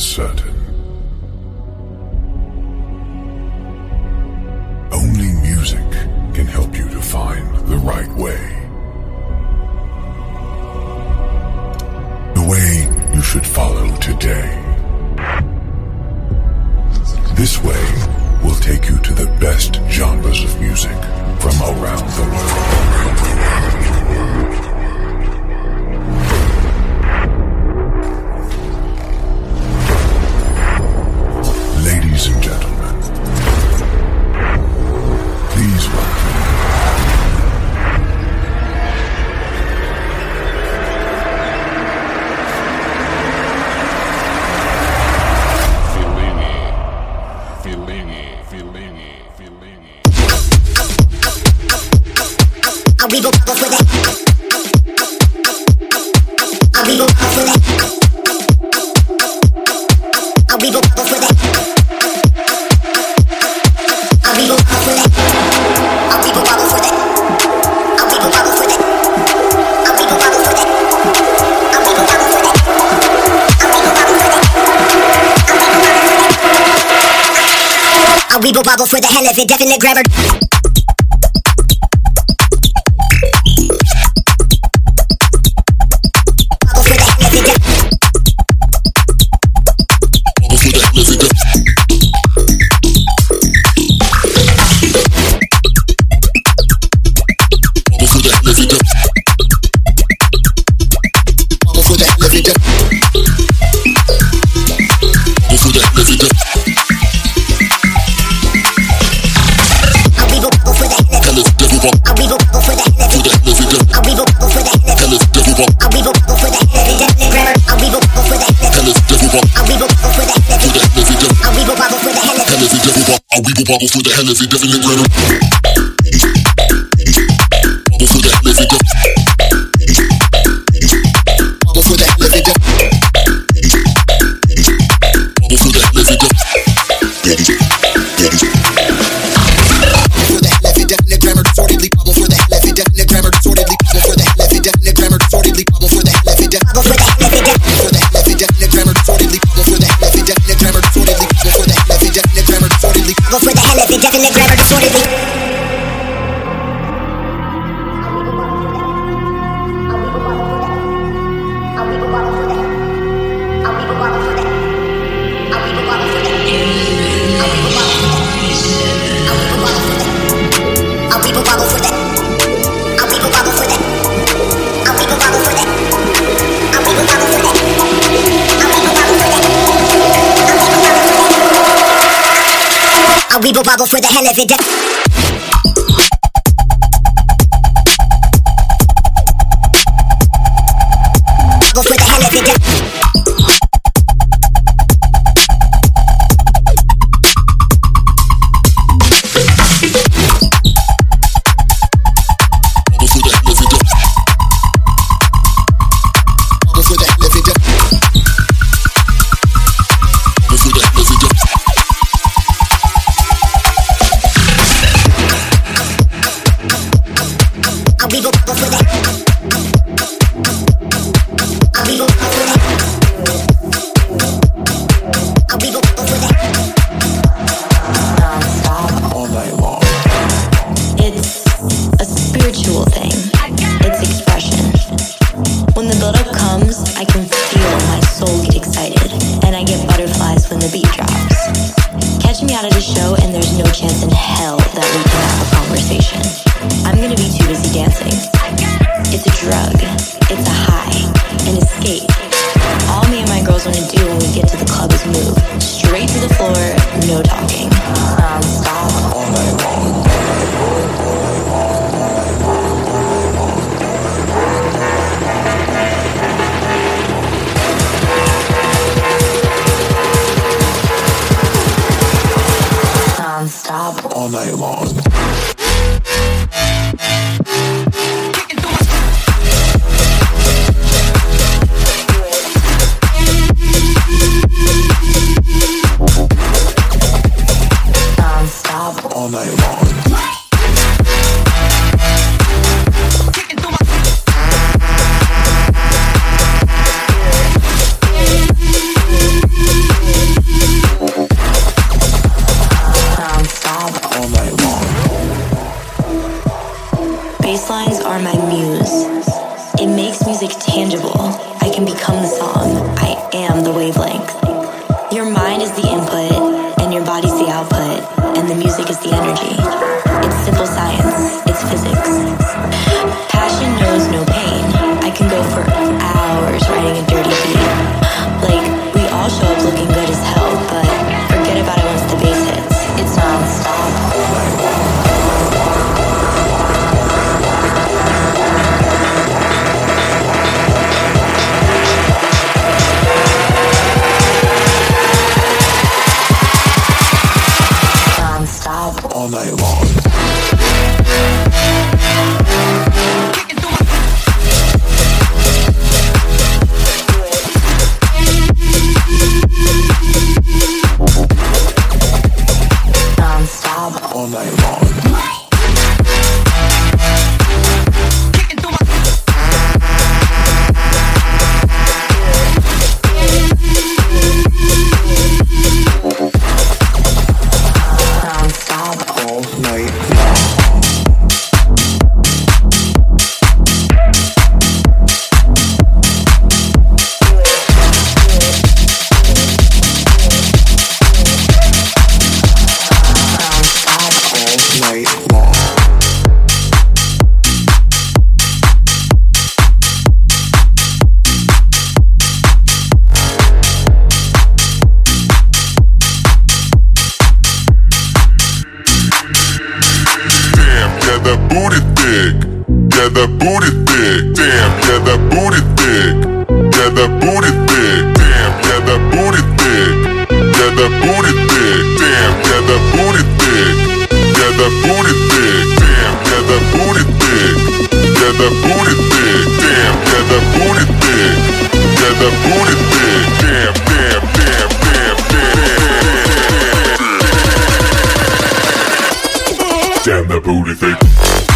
certain. if you definitely grab her. pop off with the hell if he definitely Definitely grab the sword for the hell of it. all night long. that booty thick. Yeah, that booty thick. Damn, yeah, that booty thick. Yeah, that booty thick. Damn, yeah, that booty thick. Yeah, that booty thick. Damn, yeah, that booty thick. Yeah, that booty thick. Damn, yeah, that booty thick. Yeah, that booty thick. Damn, yeah, that booty thick. Yeah, that booty thick. Damn, damn. booty thick.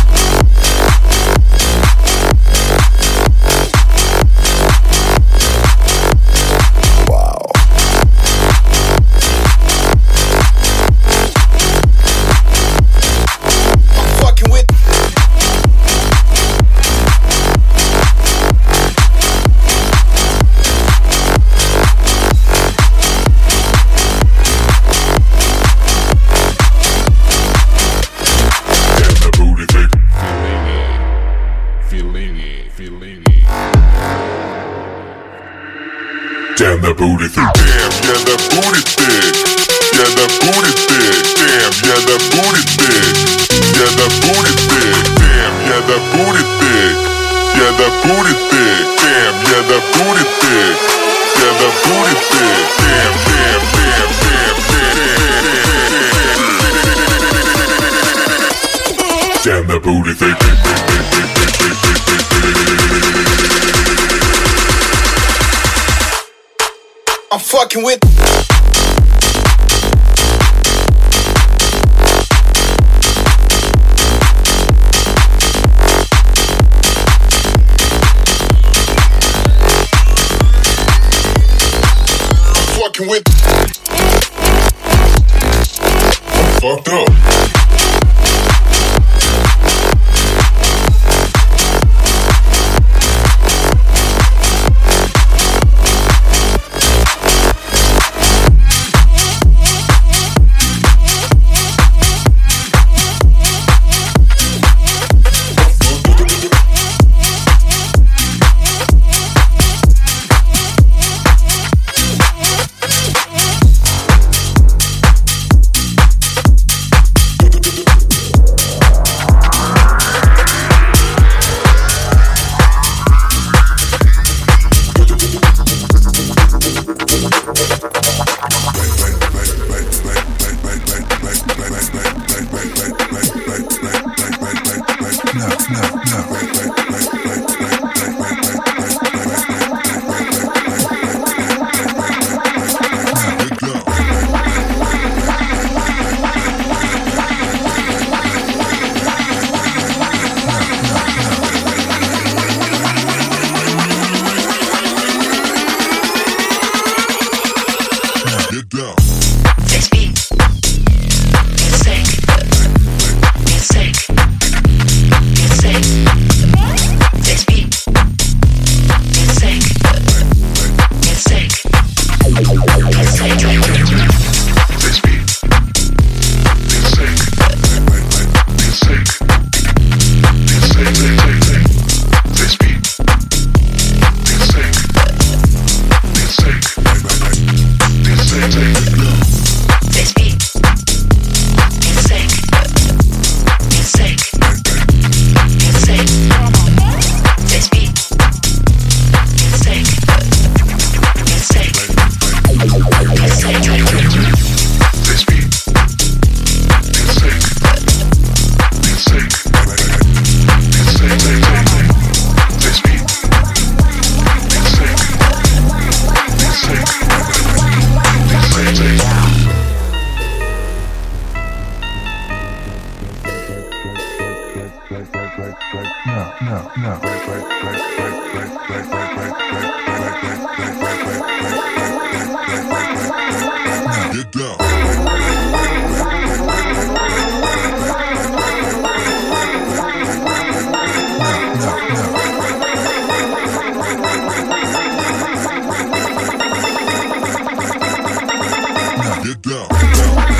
Get down. Get down.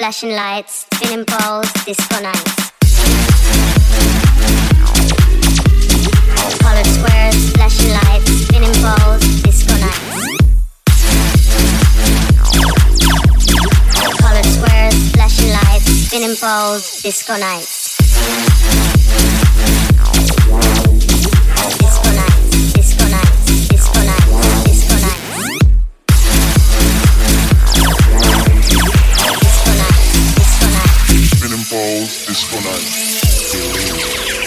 Flashing lights, spinning poles, disco nights. Colored squares, flashing lights, spinning poles, disco nights. Colored squares, flashing lights, spinning poles, disco nights. Colored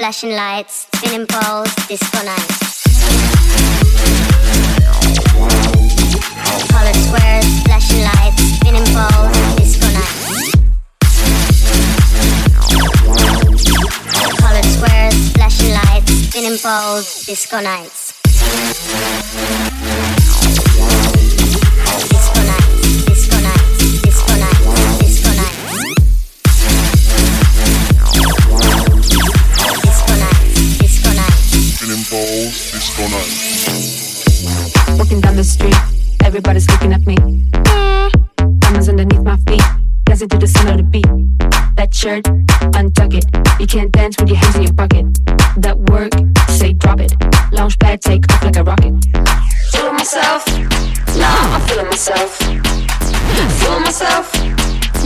flashing lights, spinning poles, disco nights. Colored squares, flashing lights, spinning poles, disco nights. Colored squares, flashing lights, spinning poles, disco nights. Walking down the street, everybody's looking at me. Mm, diamonds underneath my feet, dancing to the sound of the beat. That shirt, untuck it. You can't dance with your hands in your pocket. That work, say drop it. Lounge pad, take off like a rocket. Feeling myself, nah, I'm feeling myself. Feeling myself,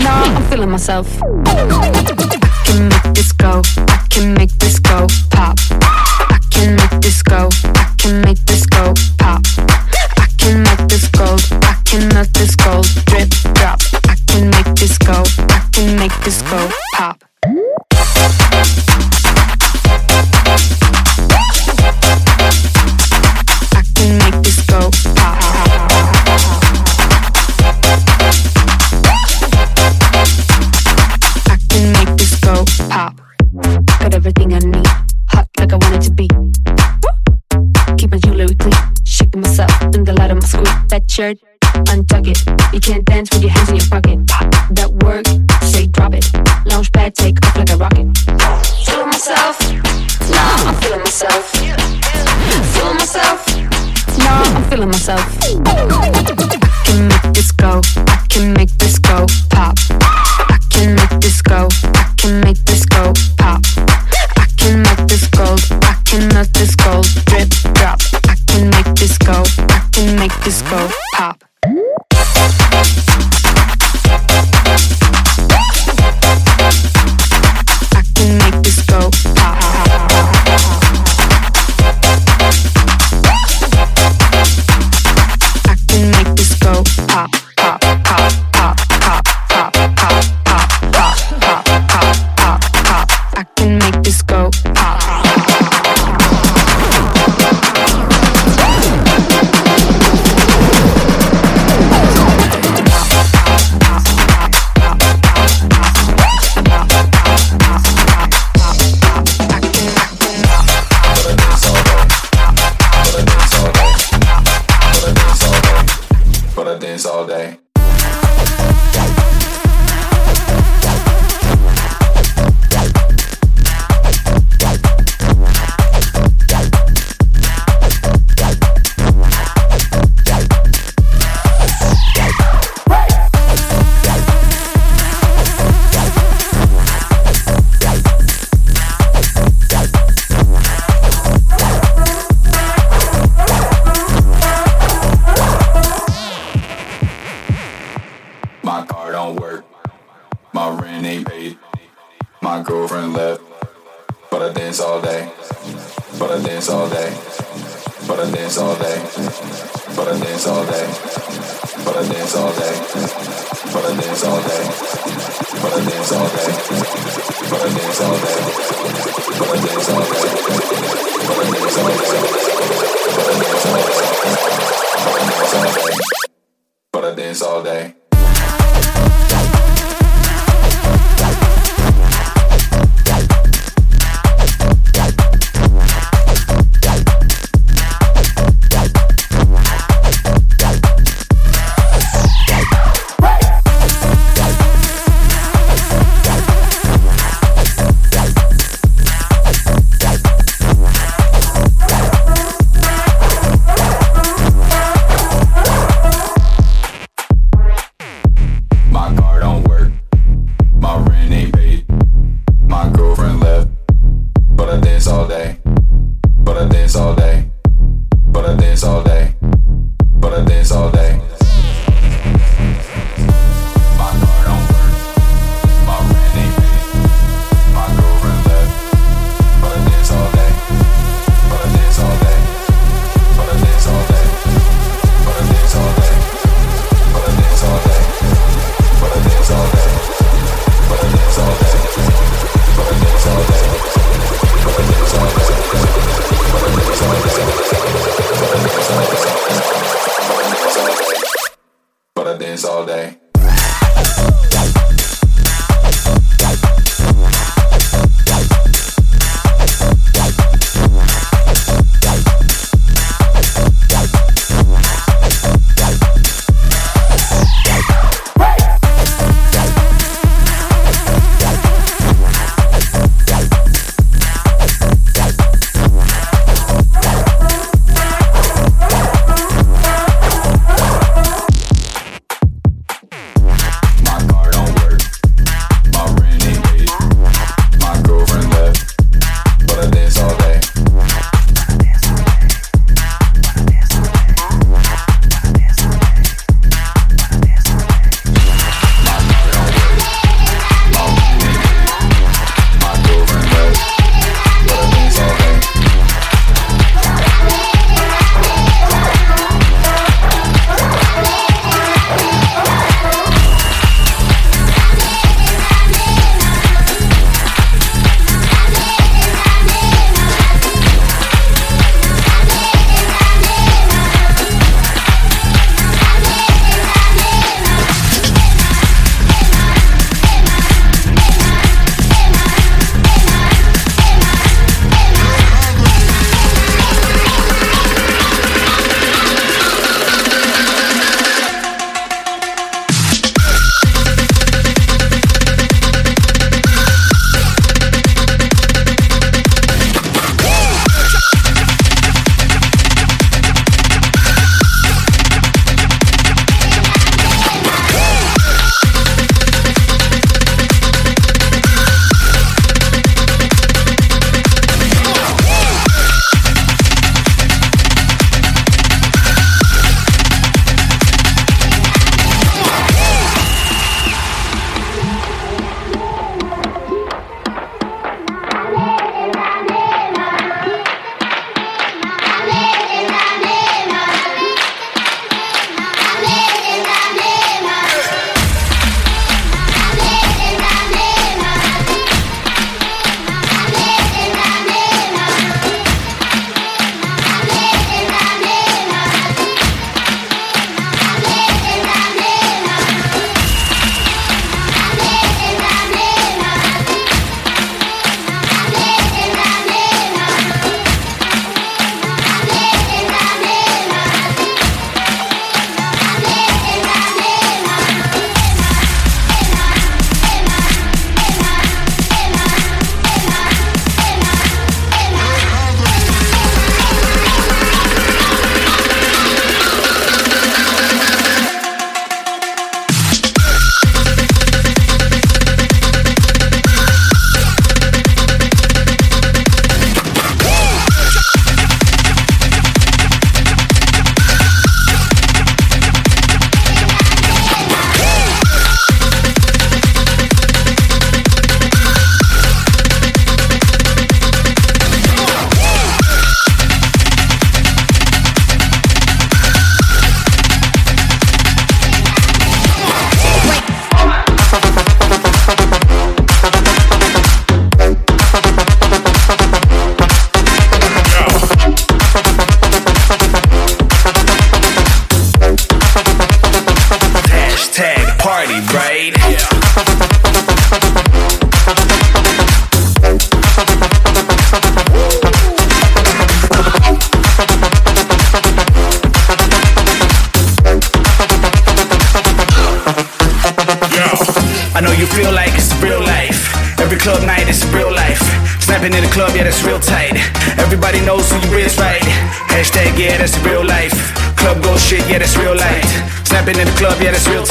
nah, I'm feeling myself. I can make this go, I can make this go pop I can make this go. I can make disco pop. I can make disco pop. I can make disco pop. Got everything I need, hot like I want it to be. Keep my jewelry clean, shaking myself in the light of my squeak. That shirt untuck it. You can't dance with your hands in your pocket. That work, say drop it. Launch pad, take off like a rocket. Feeling myself, nah, I'm feeling myself. Feeling myself, nah, I'm feeling myself. I can make this go, I can make this go pop. I can make this go, I can make this go pop. I can make this gold, I can melt this gold, drip drop. I can make this go, I can make this go. Club, yeah, that's real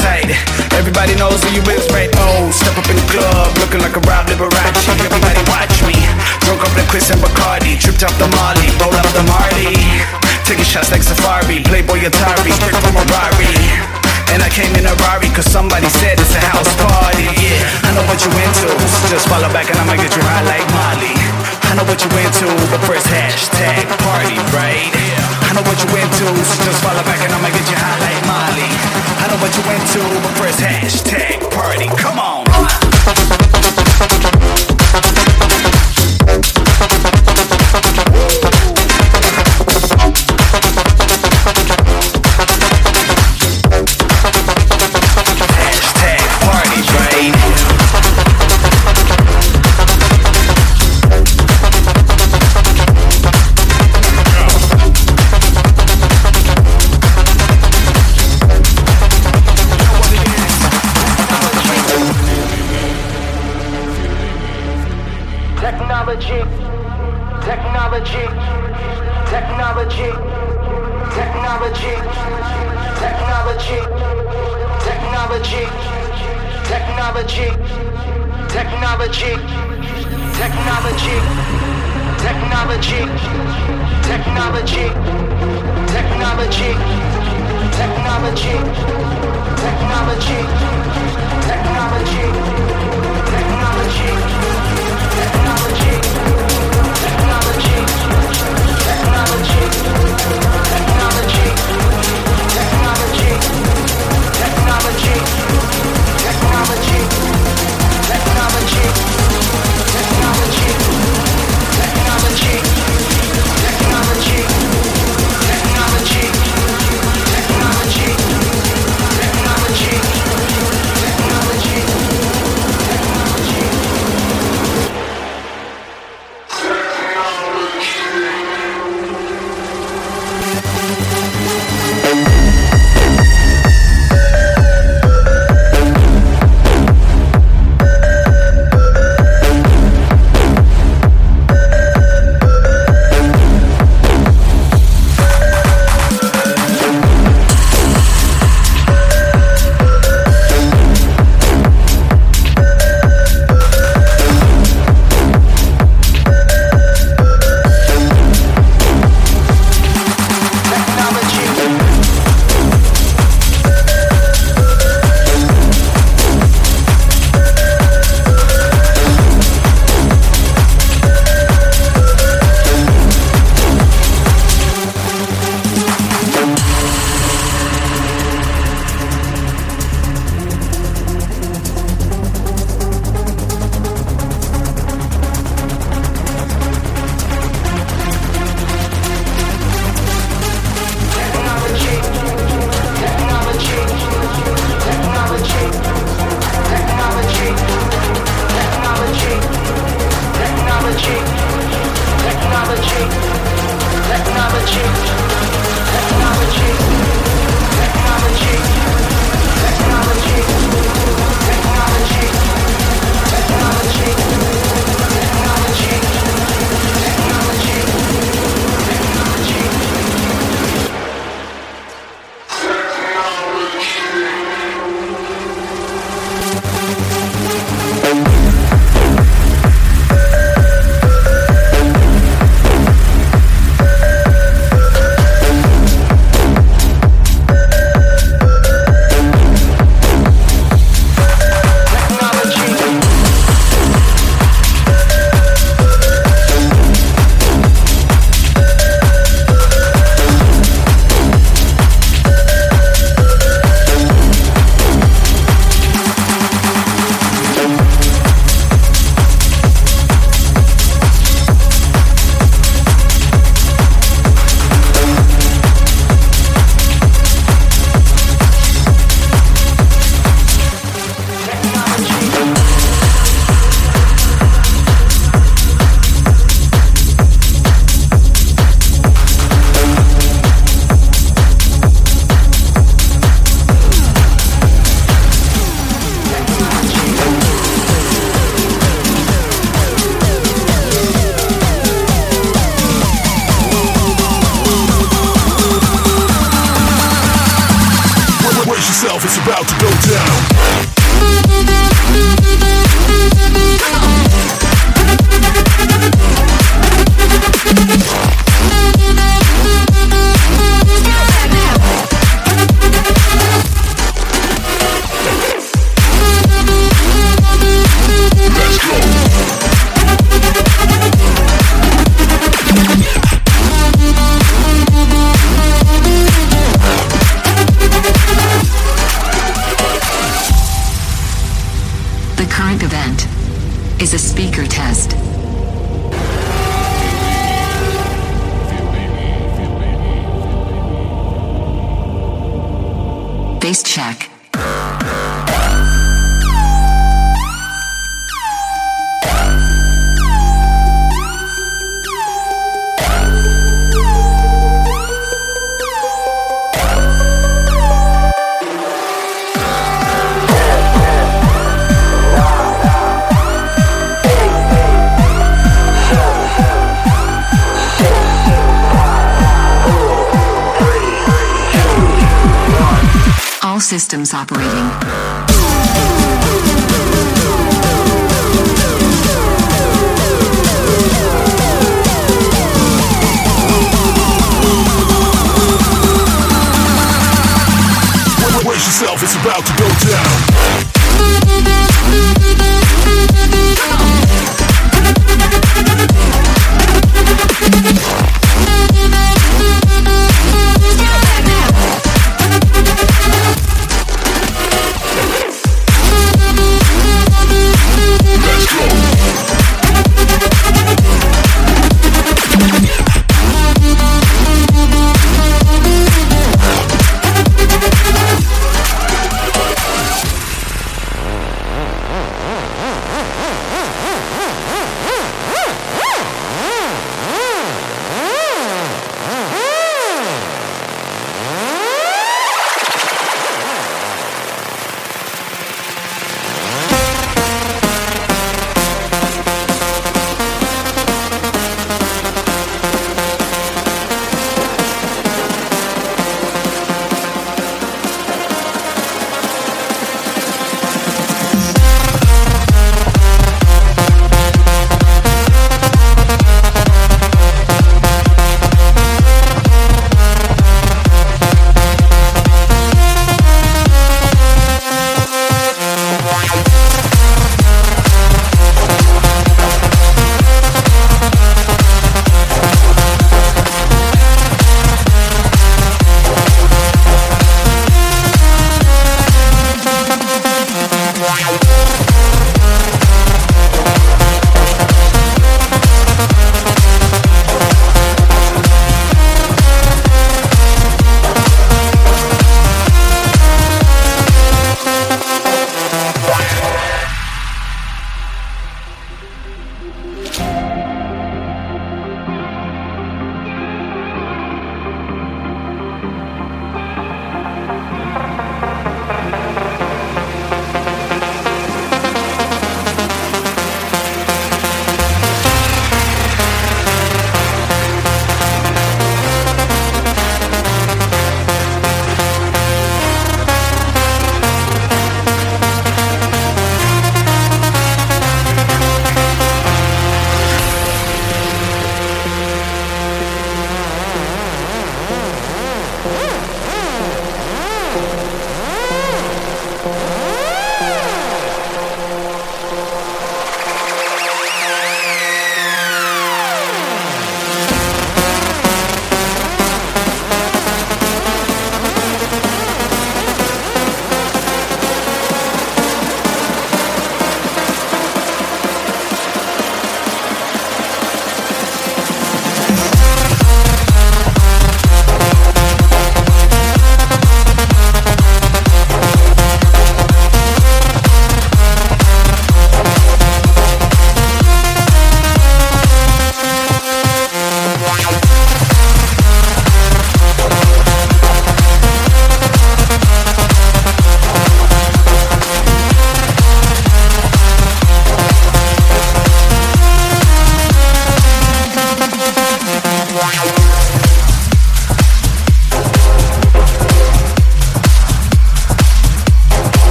systems operating. About to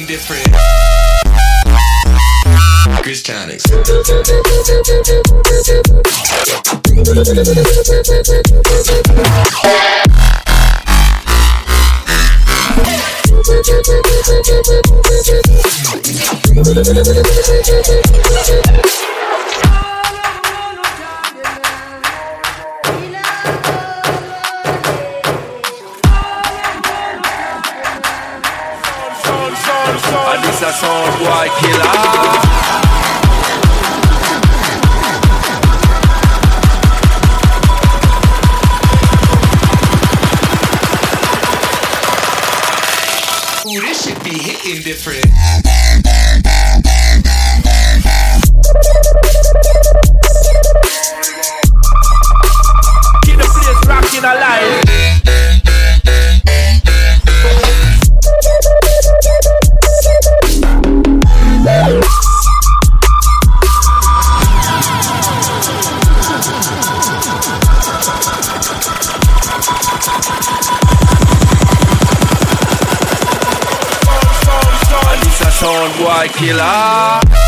something different. Chris Tonics. A. Ooh, this should be hitting different. sound boy killer.